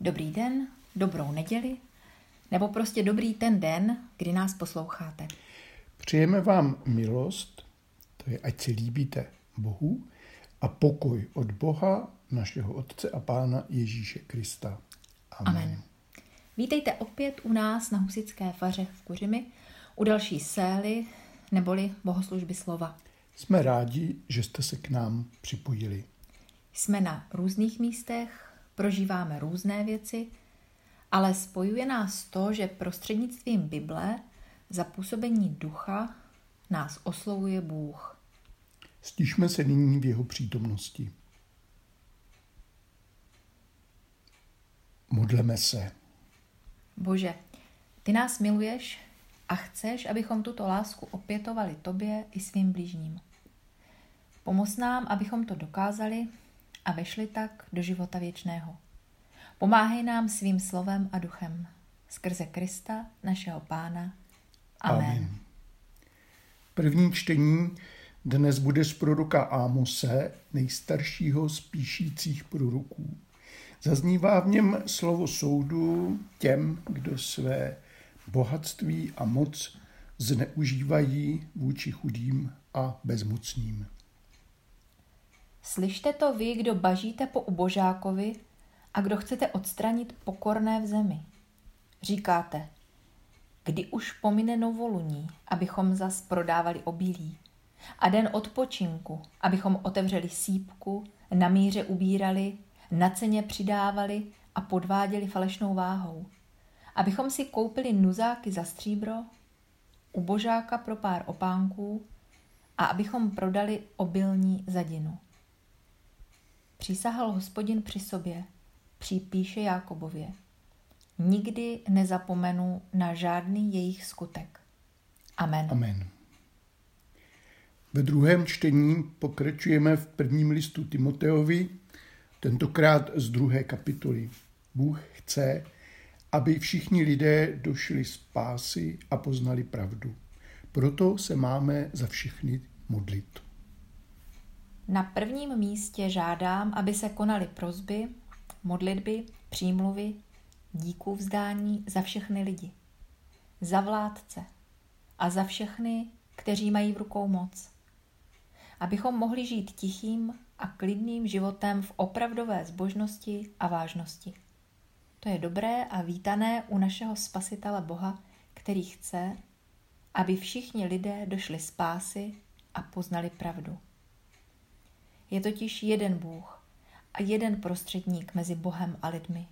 dobrý den, dobrou neděli, nebo prostě dobrý ten den, kdy nás posloucháte. Přejeme vám milost, to je ať se líbíte Bohu, a pokoj od Boha, našeho Otce a Pána Ježíše Krista. Amen. Amen. Vítejte opět u nás na Husické faře v Kuřimi, u další sély neboli bohoslužby slova. Jsme rádi, že jste se k nám připojili. Jsme na různých místech, prožíváme různé věci, ale spojuje nás to, že prostřednictvím Bible za působení ducha nás oslovuje Bůh. Stišme se nyní v jeho přítomnosti. Modleme se. Bože, ty nás miluješ a chceš, abychom tuto lásku opětovali tobě i svým blížním. Pomoz nám, abychom to dokázali a vešli tak do života věčného. Pomáhej nám svým slovem a duchem. Skrze Krista, našeho Pána. Amen. Amen. První čtení dnes bude z proroka Ámose, nejstaršího z píšících proroků. Zaznívá v něm slovo soudu těm, kdo své bohatství a moc zneužívají vůči chudým a bezmocným. Slyšte to vy, kdo bažíte po ubožákovi a kdo chcete odstranit pokorné v zemi. Říkáte, kdy už pomine novoluní, abychom zas prodávali obilí, a den odpočinku, abychom otevřeli sípku, na míře ubírali, na ceně přidávali a podváděli falešnou váhou, abychom si koupili nuzáky za stříbro, ubožáka pro pár opánků a abychom prodali obilní zadinu. Přísahal hospodin při sobě, připíše Jákobově. Nikdy nezapomenu na žádný jejich skutek. Amen. Amen. Ve druhém čtení pokračujeme v prvním listu Timoteovi, tentokrát z druhé kapitoly. Bůh chce, aby všichni lidé došli z pásy a poznali pravdu. Proto se máme za všechny modlit. Na prvním místě žádám, aby se konaly prozby, modlitby, přímluvy, díků vzdání za všechny lidi, za vládce a za všechny, kteří mají v rukou moc. Abychom mohli žít tichým a klidným životem v opravdové zbožnosti a vážnosti. To je dobré a vítané u našeho Spasitele Boha, který chce, aby všichni lidé došli z pásy a poznali pravdu. Je totiž jeden Bůh a jeden prostředník mezi Bohem a lidmi.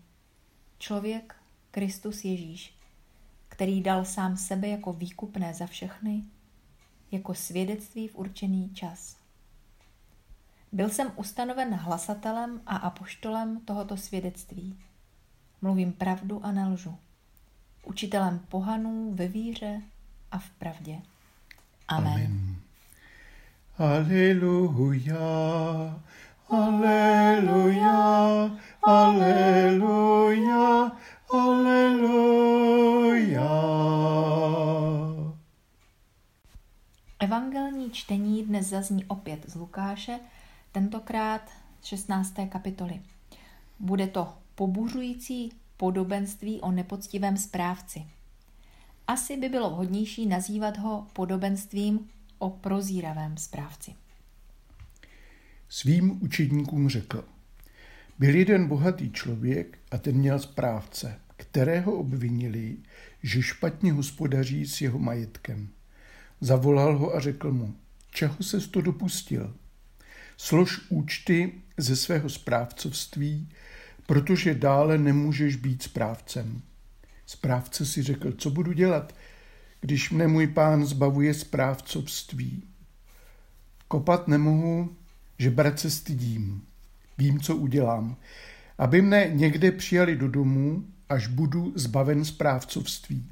Člověk, Kristus Ježíš, který dal sám sebe jako výkupné za všechny, jako svědectví v určený čas. Byl jsem ustanoven hlasatelem a apoštolem tohoto svědectví. Mluvím pravdu a nelžu. Učitelem pohanů ve víře a v pravdě. Amen. Amen. Aleluja, aleluja, aleluja, aleluja. Evangelní čtení dnes zazní opět z Lukáše, tentokrát z 16. kapitoly. Bude to pobuřující podobenství o nepoctivém správci. Asi by bylo vhodnější nazývat ho podobenstvím o prozíravém správci. Svým učedníkům řekl, byl jeden bohatý člověk a ten měl správce, kterého obvinili, že špatně hospodaří s jeho majetkem. Zavolal ho a řekl mu, čeho se to dopustil? Slož účty ze svého správcovství, protože dále nemůžeš být správcem. Správce si řekl, co budu dělat, když mne můj pán zbavuje správcovství. Kopat nemohu, že brat se stydím. Vím, co udělám. Aby mne někde přijali do domu, až budu zbaven správcovství.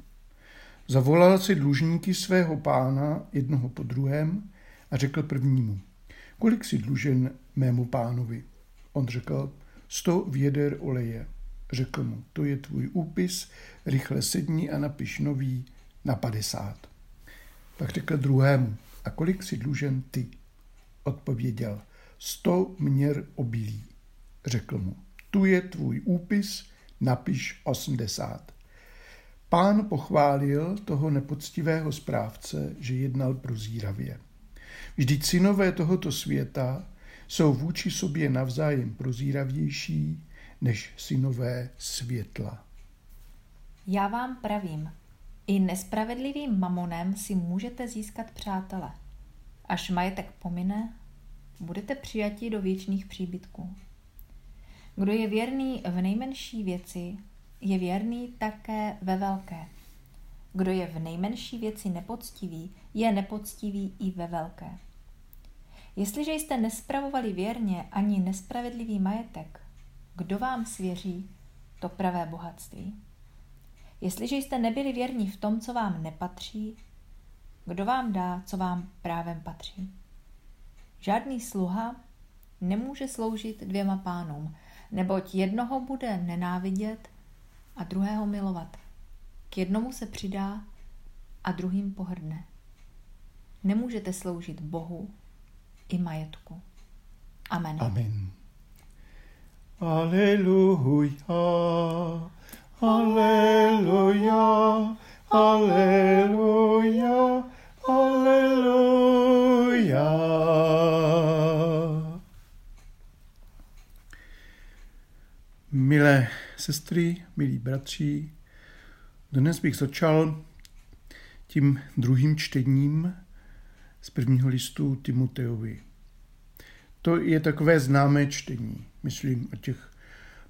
Zavolal si dlužníky svého pána, jednoho po druhém, a řekl prvnímu, kolik si dlužen mému pánovi? On řekl, sto věder oleje. Řekl mu, to je tvůj úpis, rychle sedni a napiš nový, na 50. Pak řekl druhému, a kolik si dlužen ty? Odpověděl, sto měr obilí. Řekl mu, tu je tvůj úpis, napiš 80. Pán pochválil toho nepoctivého správce, že jednal prozíravě. Vždyť synové tohoto světa jsou vůči sobě navzájem prozíravější než synové světla. Já vám pravím, i nespravedlivým mamonem si můžete získat přátele. Až majetek pomine, budete přijati do věčných příbytků. Kdo je věrný v nejmenší věci, je věrný také ve velké. Kdo je v nejmenší věci nepoctivý, je nepoctivý i ve velké. Jestliže jste nespravovali věrně ani nespravedlivý majetek, kdo vám svěří to pravé bohatství? Jestliže jste nebyli věrní v tom, co vám nepatří, kdo vám dá, co vám právem patří? Žádný sluha nemůže sloužit dvěma pánům, neboť jednoho bude nenávidět a druhého milovat. K jednomu se přidá a druhým pohrdne. Nemůžete sloužit Bohu i majetku. Amen. Amen. Aleluja, aleluja, aleluja, aleluja. Milé sestry, milí bratři, dnes bych začal tím druhým čtením z prvního listu Timoteovi. To je takové známé čtení, myslím o těch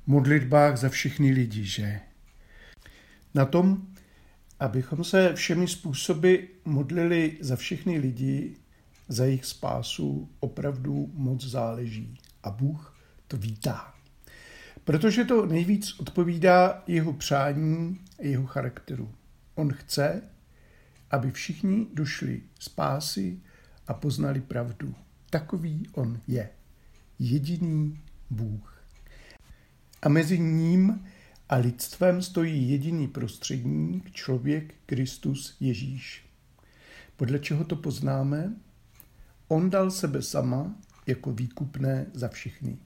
modlitbách za všechny lidi, že? Na tom, abychom se všemi způsoby modlili za všechny lidi, za jejich spásu, opravdu moc záleží. A Bůh to vítá. Protože to nejvíc odpovídá jeho přání a jeho charakteru. On chce, aby všichni došli spásy a poznali pravdu. Takový on je. Jediný Bůh. A mezi ním a lidstvem stojí jediný prostředník, člověk Kristus Ježíš. Podle čeho to poznáme? On dal sebe sama jako výkupné za všechny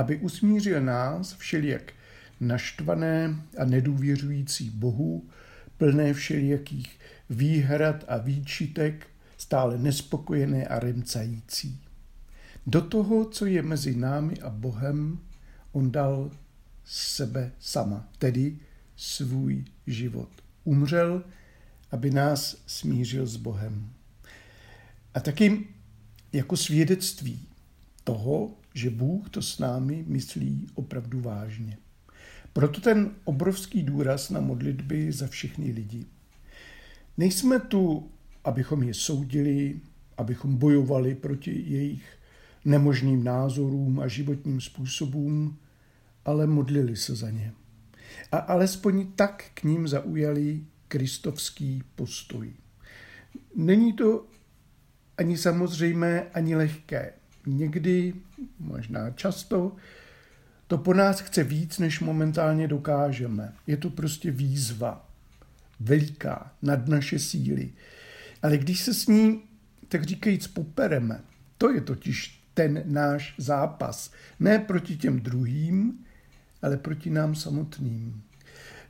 aby usmířil nás všelijak naštvané a nedůvěřující Bohu, plné všelijakých výhrad a výčitek, stále nespokojené a remcající. Do toho, co je mezi námi a Bohem, on dal sebe sama, tedy svůj život. Umřel, aby nás smířil s Bohem. A taky jako svědectví toho, že Bůh to s námi myslí opravdu vážně. Proto ten obrovský důraz na modlitby za všechny lidi. Nejsme tu, abychom je soudili, abychom bojovali proti jejich nemožným názorům a životním způsobům, ale modlili se za ně. A alespoň tak k ním zaujali kristovský postoj. Není to ani samozřejmé, ani lehké někdy, možná často, to po nás chce víc, než momentálně dokážeme. Je to prostě výzva, veliká, nad naše síly. Ale když se s ní, tak říkajíc, popereme, to je totiž ten náš zápas. Ne proti těm druhým, ale proti nám samotným.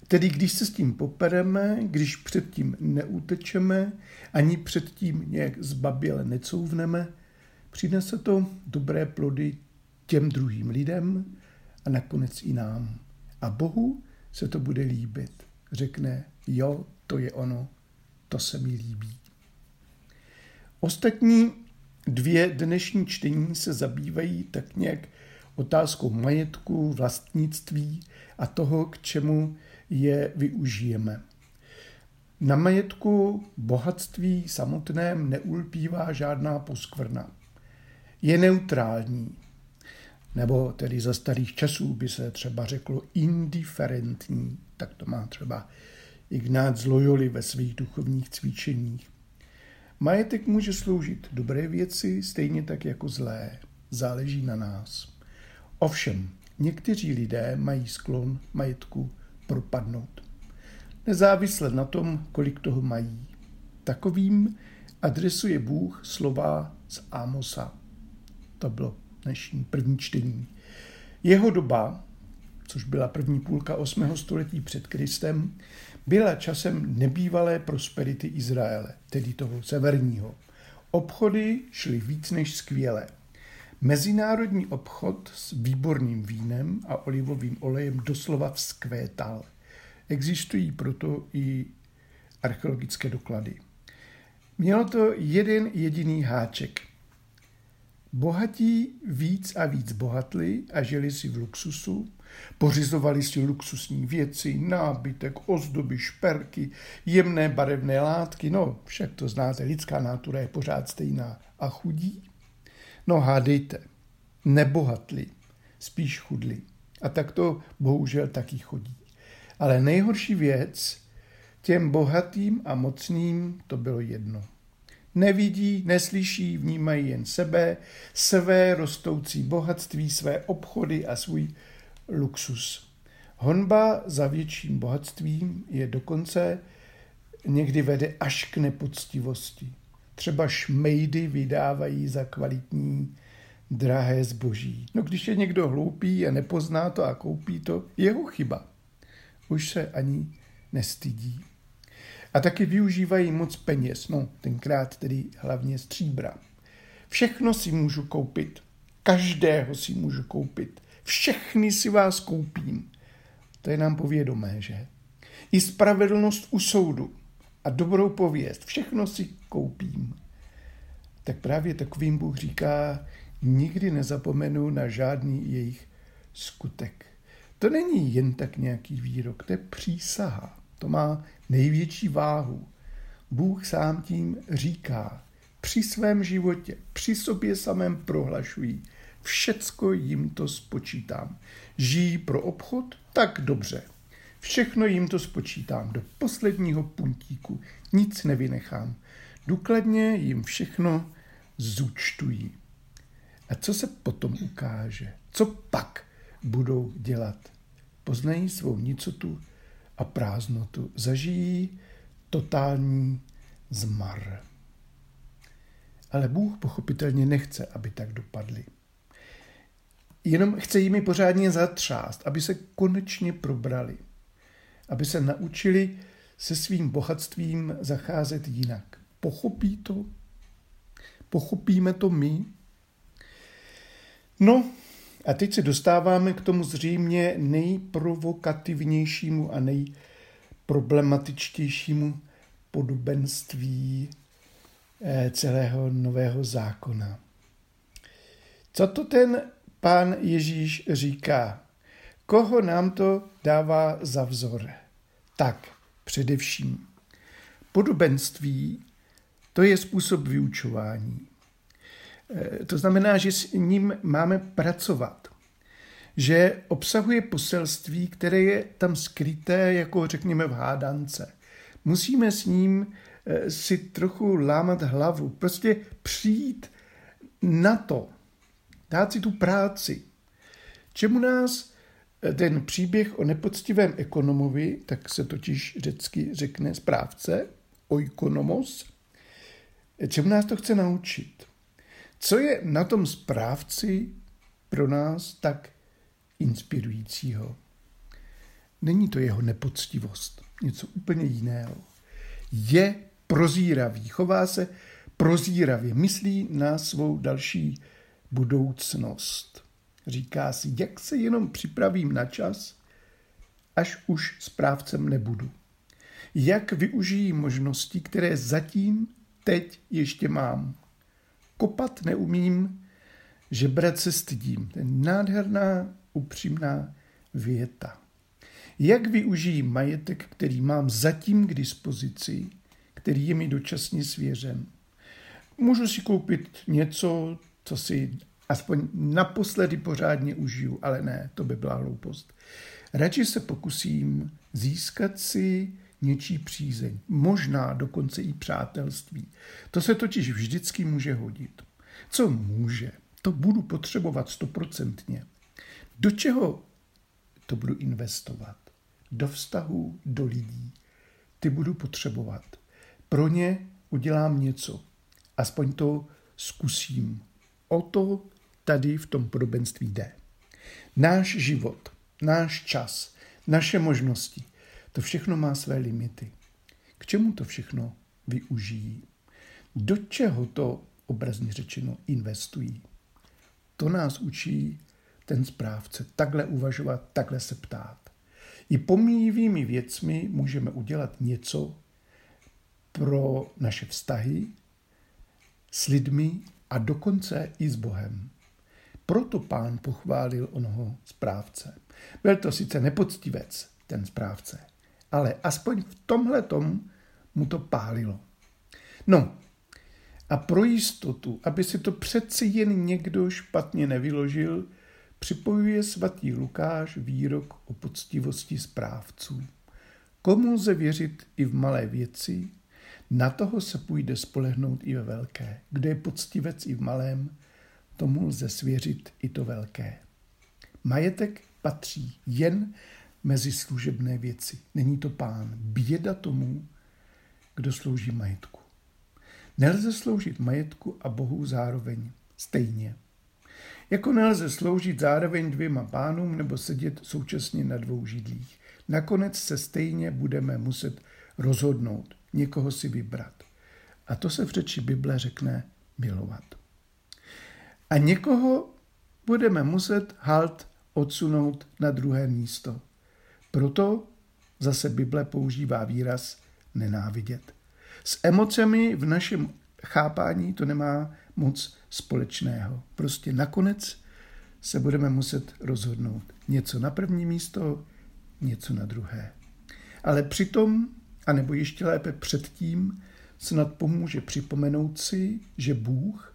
Tedy když se s tím popereme, když předtím neutečeme, ani předtím nějak zbaběle necouvneme, Přinese to dobré plody těm druhým lidem a nakonec i nám. A Bohu se to bude líbit. Řekne, jo, to je ono, to se mi líbí. Ostatní dvě dnešní čtení se zabývají tak nějak otázkou majetku, vlastnictví a toho, k čemu je využijeme. Na majetku bohatství samotném neulpívá žádná poskvrna je neutrální. Nebo tedy za starých časů by se třeba řeklo indiferentní, tak to má třeba Ignác z Loyoli ve svých duchovních cvičeních. Majetek může sloužit dobré věci, stejně tak jako zlé. Záleží na nás. Ovšem, někteří lidé mají sklon majetku propadnout. Nezávisle na tom, kolik toho mají. Takovým adresuje Bůh slova z Amosa. To bylo dnešní první čtení. Jeho doba, což byla první půlka 8. století před Kristem, byla časem nebývalé prosperity Izraele, tedy toho severního. Obchody šly víc než skvěle. Mezinárodní obchod s výborným vínem a olivovým olejem doslova vzkvétal. Existují proto i archeologické doklady. Mělo to jeden jediný háček. Bohatí víc a víc bohatli a žili si v luxusu, pořizovali si luxusní věci, nábytek, ozdoby, šperky, jemné barevné látky, no však to znáte, lidská natura je pořád stejná. A chudí? No hádejte, nebohatli, spíš chudli. A tak to bohužel taky chodí. Ale nejhorší věc, těm bohatým a mocným to bylo jedno. Nevidí, neslyší, vnímají jen sebe, své rostoucí bohatství, své obchody a svůj luxus. Honba za větším bohatstvím je dokonce někdy vede až k nepoctivosti. Třeba šmejdy vydávají za kvalitní drahé zboží. No když je někdo hloupý a nepozná to a koupí to, jeho chyba. Už se ani nestydí. A taky využívají moc peněz, no tenkrát tedy hlavně stříbra. Všechno si můžu koupit, každého si můžu koupit, všechny si vás koupím. To je nám povědomé, že? I spravedlnost u soudu a dobrou pověst, všechno si koupím. Tak právě takovým Bůh říká, nikdy nezapomenu na žádný jejich skutek. To není jen tak nějaký výrok, to je přísaha. To má největší váhu. Bůh sám tím říká, při svém životě, při sobě samém prohlašují, všecko jim to spočítám. Žijí pro obchod? Tak dobře. Všechno jim to spočítám do posledního puntíku, nic nevynechám. Důkladně jim všechno zúčtují. A co se potom ukáže? Co pak budou dělat? Poznají svou nicotu a prázdnotu. Zažijí totální zmar. Ale Bůh pochopitelně nechce, aby tak dopadli. Jenom chce jimi pořádně zatřást, aby se konečně probrali. Aby se naučili se svým bohatstvím zacházet jinak. Pochopí to? Pochopíme to my? No, a teď se dostáváme k tomu zřejmě nejprovokativnějšímu a nejproblematičtějšímu podobenství eh, celého nového zákona. Co to ten pán Ježíš říká? Koho nám to dává za vzor? Tak, především. Podobenství to je způsob vyučování. Eh, to znamená, že s ním máme pracovat. Že obsahuje poselství, které je tam skryté, jako řekněme v hádance. Musíme s ním eh, si trochu lámat hlavu, prostě přijít na to, dát si tu práci. Čemu nás ten příběh o nepoctivém ekonomovi, tak se totiž řecky řekne správce, oikonomos, čemu nás to chce naučit? Co je na tom správci pro nás tak inspirujícího? Není to jeho nepoctivost, něco úplně jiného. Je prozíravý, chová se prozíravě, myslí na svou další budoucnost. Říká si, jak se jenom připravím na čas, až už správcem nebudu. Jak využijí možnosti, které zatím teď ještě mám kopat neumím, žebrat se stydím. To je nádherná, upřímná věta. Jak využijí majetek, který mám zatím k dispozici, který je mi dočasně svěřen? Můžu si koupit něco, co si aspoň naposledy pořádně užiju, ale ne, to by byla hloupost. Radši se pokusím získat si něčí přízeň, možná dokonce i přátelství. To se totiž vždycky může hodit. Co může, to budu potřebovat stoprocentně. Do čeho to budu investovat? Do vztahu, do lidí. Ty budu potřebovat. Pro ně udělám něco. Aspoň to zkusím. O to tady v tom podobenství jde. Náš život, náš čas, naše možnosti, to všechno má své limity. K čemu to všechno využijí? Do čeho to obrazně řečeno investují? To nás učí ten správce. Takhle uvažovat, takhle se ptát. I pomíjivými věcmi můžeme udělat něco pro naše vztahy s lidmi a dokonce i s Bohem. Proto pán pochválil onoho správce. Byl to sice nepoctivec, ten správce, ale aspoň v tomhle tom mu to pálilo. No, a pro jistotu, aby si to přeci jen někdo špatně nevyložil, připojuje svatý Lukáš výrok o poctivosti správců. Komu lze věřit i v malé věci, na toho se půjde spolehnout i ve velké. Kdo je poctivec i v malém, tomu lze svěřit i to velké. Majetek patří jen mezi služebné věci. Není to pán. Běda tomu, kdo slouží majetku. Nelze sloužit majetku a Bohu zároveň stejně. Jako nelze sloužit zároveň dvěma pánům nebo sedět současně na dvou židlích. Nakonec se stejně budeme muset rozhodnout, někoho si vybrat. A to se v řeči Bible řekne milovat. A někoho budeme muset halt odsunout na druhé místo. Proto zase Bible používá výraz nenávidět. S emocemi v našem chápání to nemá moc společného. Prostě nakonec se budeme muset rozhodnout. Něco na první místo, něco na druhé. Ale přitom, anebo ještě lépe předtím, snad pomůže připomenout si, že Bůh,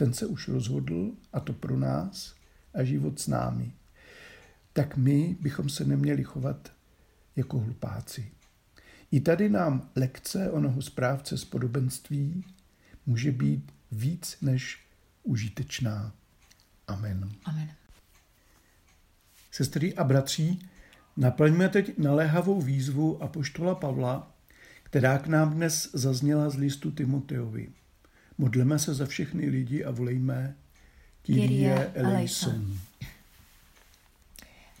ten se už rozhodl, a to pro nás, a život s námi. Tak my bychom se neměli chovat jako hlupáci. I tady nám lekce onoho správce z podobenství může být víc než užitečná. Amen. Amen. Sestry a bratří, naplňme teď naléhavou výzvu Apoštola Pavla, která k nám dnes zazněla z listu Timoteovi. Modleme se za všechny lidi a volejme Kyrie eleison.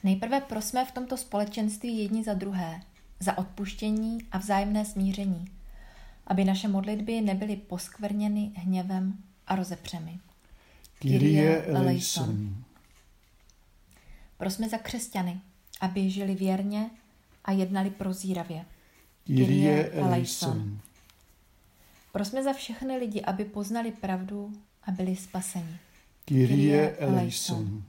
Nejprve prosme v tomto společenství jedni za druhé, za odpuštění a vzájemné smíření, aby naše modlitby nebyly poskvrněny hněvem a rozepřemi. Kyrie eleison. Prosme za křesťany, aby žili věrně a jednali prozíravě. Kyrie eleison. Prosme za všechny lidi, aby poznali pravdu a byli spaseni. Kyrie eleison.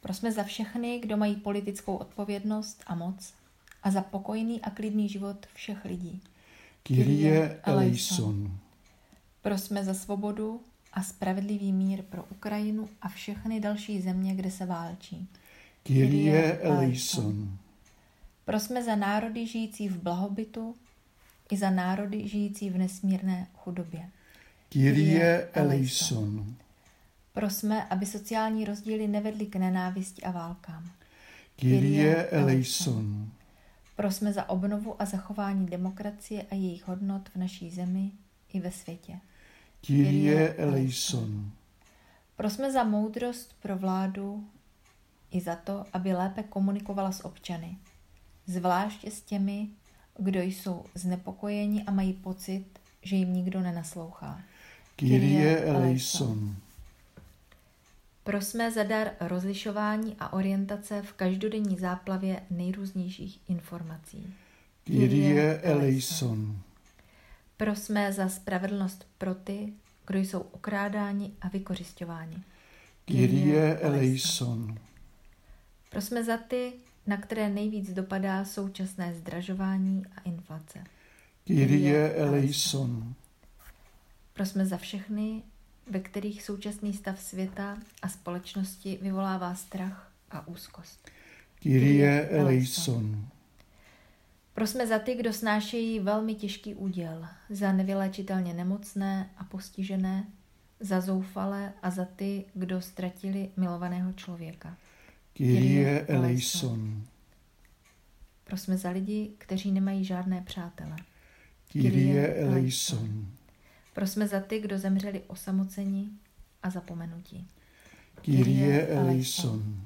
Prosme za všechny, kdo mají politickou odpovědnost a moc a za pokojný a klidný život všech lidí. Kyrie eleison. Prosme za svobodu a spravedlivý mír pro Ukrajinu a všechny další země, kde se válčí. Kyrie eleison. Prosme za národy žijící v blahobytu i za národy žijící v nesmírné chudobě. Kyrie eleison. Prosme, aby sociální rozdíly nevedly k nenávisti a válkám. Kyrie eleison. Prosme za obnovu a zachování demokracie a jejich hodnot v naší zemi i ve světě. Kyrie eleison. Prosme za moudrost pro vládu i za to, aby lépe komunikovala s občany, zvláště s těmi, kdo jsou znepokojeni a mají pocit, že jim nikdo nenaslouchá. Kyrie eleison. Prosme za dar rozlišování a orientace v každodenní záplavě nejrůznějších informací. Kyrie eleison. Prosme za spravedlnost pro ty, kdo jsou okrádáni a vykořišťováni. Kyrie eleison. Prosme za ty, na které nejvíc dopadá současné zdražování a inflace. Kyrie eleison. Prosme za všechny, ve kterých současný stav světa a společnosti vyvolává strach a úzkost. Kyrie eleison. Prosme za ty, kdo snášejí velmi těžký úděl, za nevyléčitelně nemocné a postižené, za zoufalé a za ty, kdo ztratili milovaného člověka. Kyrie eleison. Prosme za lidi, kteří nemají žádné přátele. Kyrie eleison. Prosme za ty, kdo zemřeli osamoceni a zapomenutí. Kyrie eleison.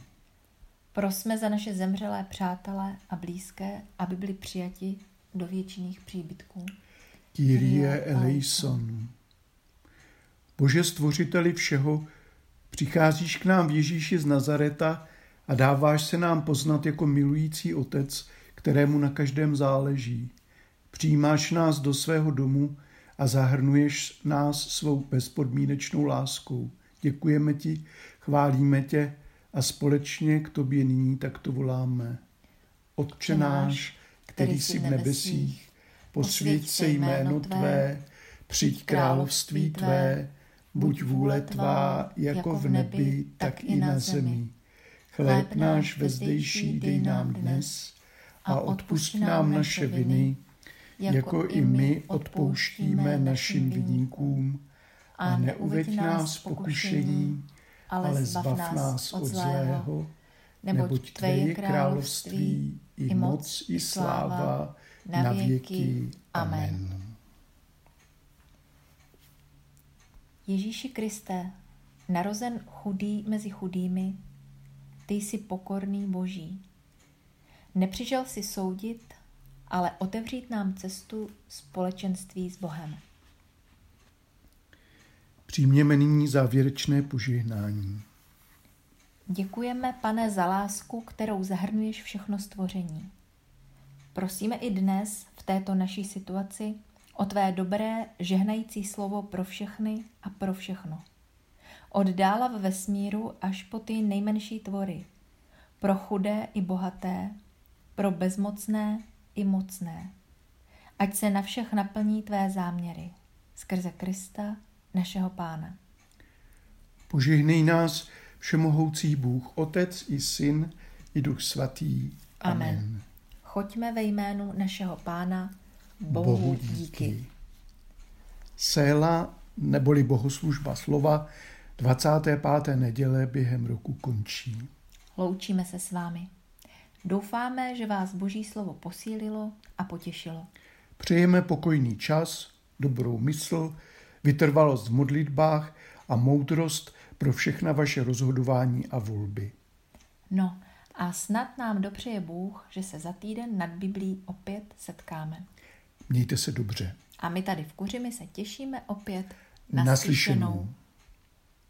Prosme za naše zemřelé přátelé a blízké, aby byli přijati do věčných příbytků. Kyrie eleison. Bože stvořiteli všeho, přicházíš k nám v Ježíši z Nazareta a dáváš se nám poznat jako milující otec, kterému na každém záleží. Přijímáš nás do svého domu a zahrnuješ nás svou bezpodmínečnou láskou. Děkujeme ti, chválíme tě a společně k tobě nyní takto voláme. Otče náš, který jsi v nebesích, posvěť se jméno Tvé, přijď království Tvé, buď vůle Tvá jako v nebi, tak i na zemi. Chléb náš vezdejší dej nám dnes a odpust nám naše viny, jako i my odpouštíme našim viníkům. A neuveď nás pokušení, ale zbav nás od zlého, neboť Tvé je království, i moc, i sláva, na věky. Amen. Ježíši Kriste, narozen chudý mezi chudými, ty jsi pokorný Boží. Nepřišel si soudit, ale otevřít nám cestu společenství s Bohem. Přijměme nyní závěrečné požehnání. Děkujeme, pane, za lásku, kterou zahrnuješ všechno stvoření. Prosíme i dnes v této naší situaci o tvé dobré, žehnající slovo pro všechny a pro všechno. Od dála v vesmíru až po ty nejmenší tvory, pro chudé i bohaté, pro bezmocné i mocné. Ať se na všech naplní tvé záměry, skrze Krista, našeho Pána. Požehnej nás, všemohoucí Bůh, Otec i Syn i Duch Svatý. Amen. Amen. Choďme ve jménu našeho Pána, Bohu, Bohu díky. díky. Séla neboli bohoslužba slova 25. neděle během roku končí. Loučíme se s vámi. Doufáme, že vás Boží slovo posílilo a potěšilo. Přejeme pokojný čas, dobrou mysl, vytrvalost v modlitbách a moudrost pro všechna vaše rozhodování a volby. No a snad nám dopřeje Bůh, že se za týden nad Biblí opět setkáme. Mějte se dobře. A my tady v Kuřimi se těšíme opět na naslyšenou.